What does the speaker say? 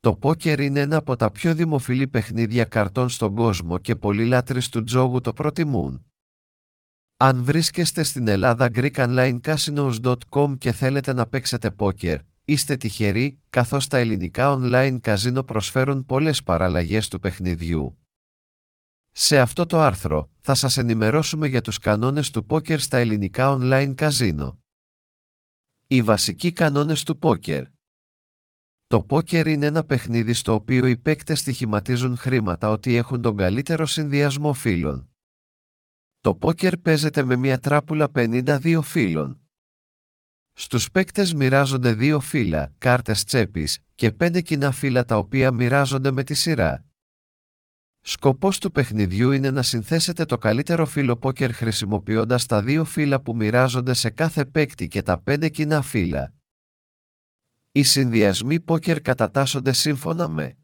Το πόκερ είναι ένα από τα πιο δημοφιλή παιχνίδια καρτών στον κόσμο και πολλοί λάτρεις του τζόγου το προτιμούν. Αν βρίσκεστε στην Ελλάδα GreekOnlineCasinos.com και θέλετε να παίξετε πόκερ, είστε τυχεροί, καθώς τα ελληνικά online καζίνο προσφέρουν πολλές παραλλαγές του παιχνιδιού. Σε αυτό το άρθρο, θα σας ενημερώσουμε για τους κανόνες του πόκερ στα ελληνικά online καζίνο. Οι βασικοί κανόνες του πόκερ Το πόκερ είναι ένα παιχνίδι στο οποίο οι παίκτες στοιχηματίζουν χρήματα ότι έχουν τον καλύτερο συνδυασμό φύλων. Το πόκερ παίζεται με μια τράπουλα 52 φύλων. Στους παίκτες μοιράζονται δύο φύλλα, κάρτες τσέπης, και πέντε κοινά φύλλα τα οποία μοιράζονται με τη σειρά. Σκοπός του παιχνιδιού είναι να συνθέσετε το καλύτερο φύλλο πόκερ χρησιμοποιώντας τα δύο φύλλα που μοιράζονται σε κάθε παίκτη και τα πέντε κοινά φύλλα. Οι συνδυασμοί πόκερ κατατάσσονται σύμφωνα με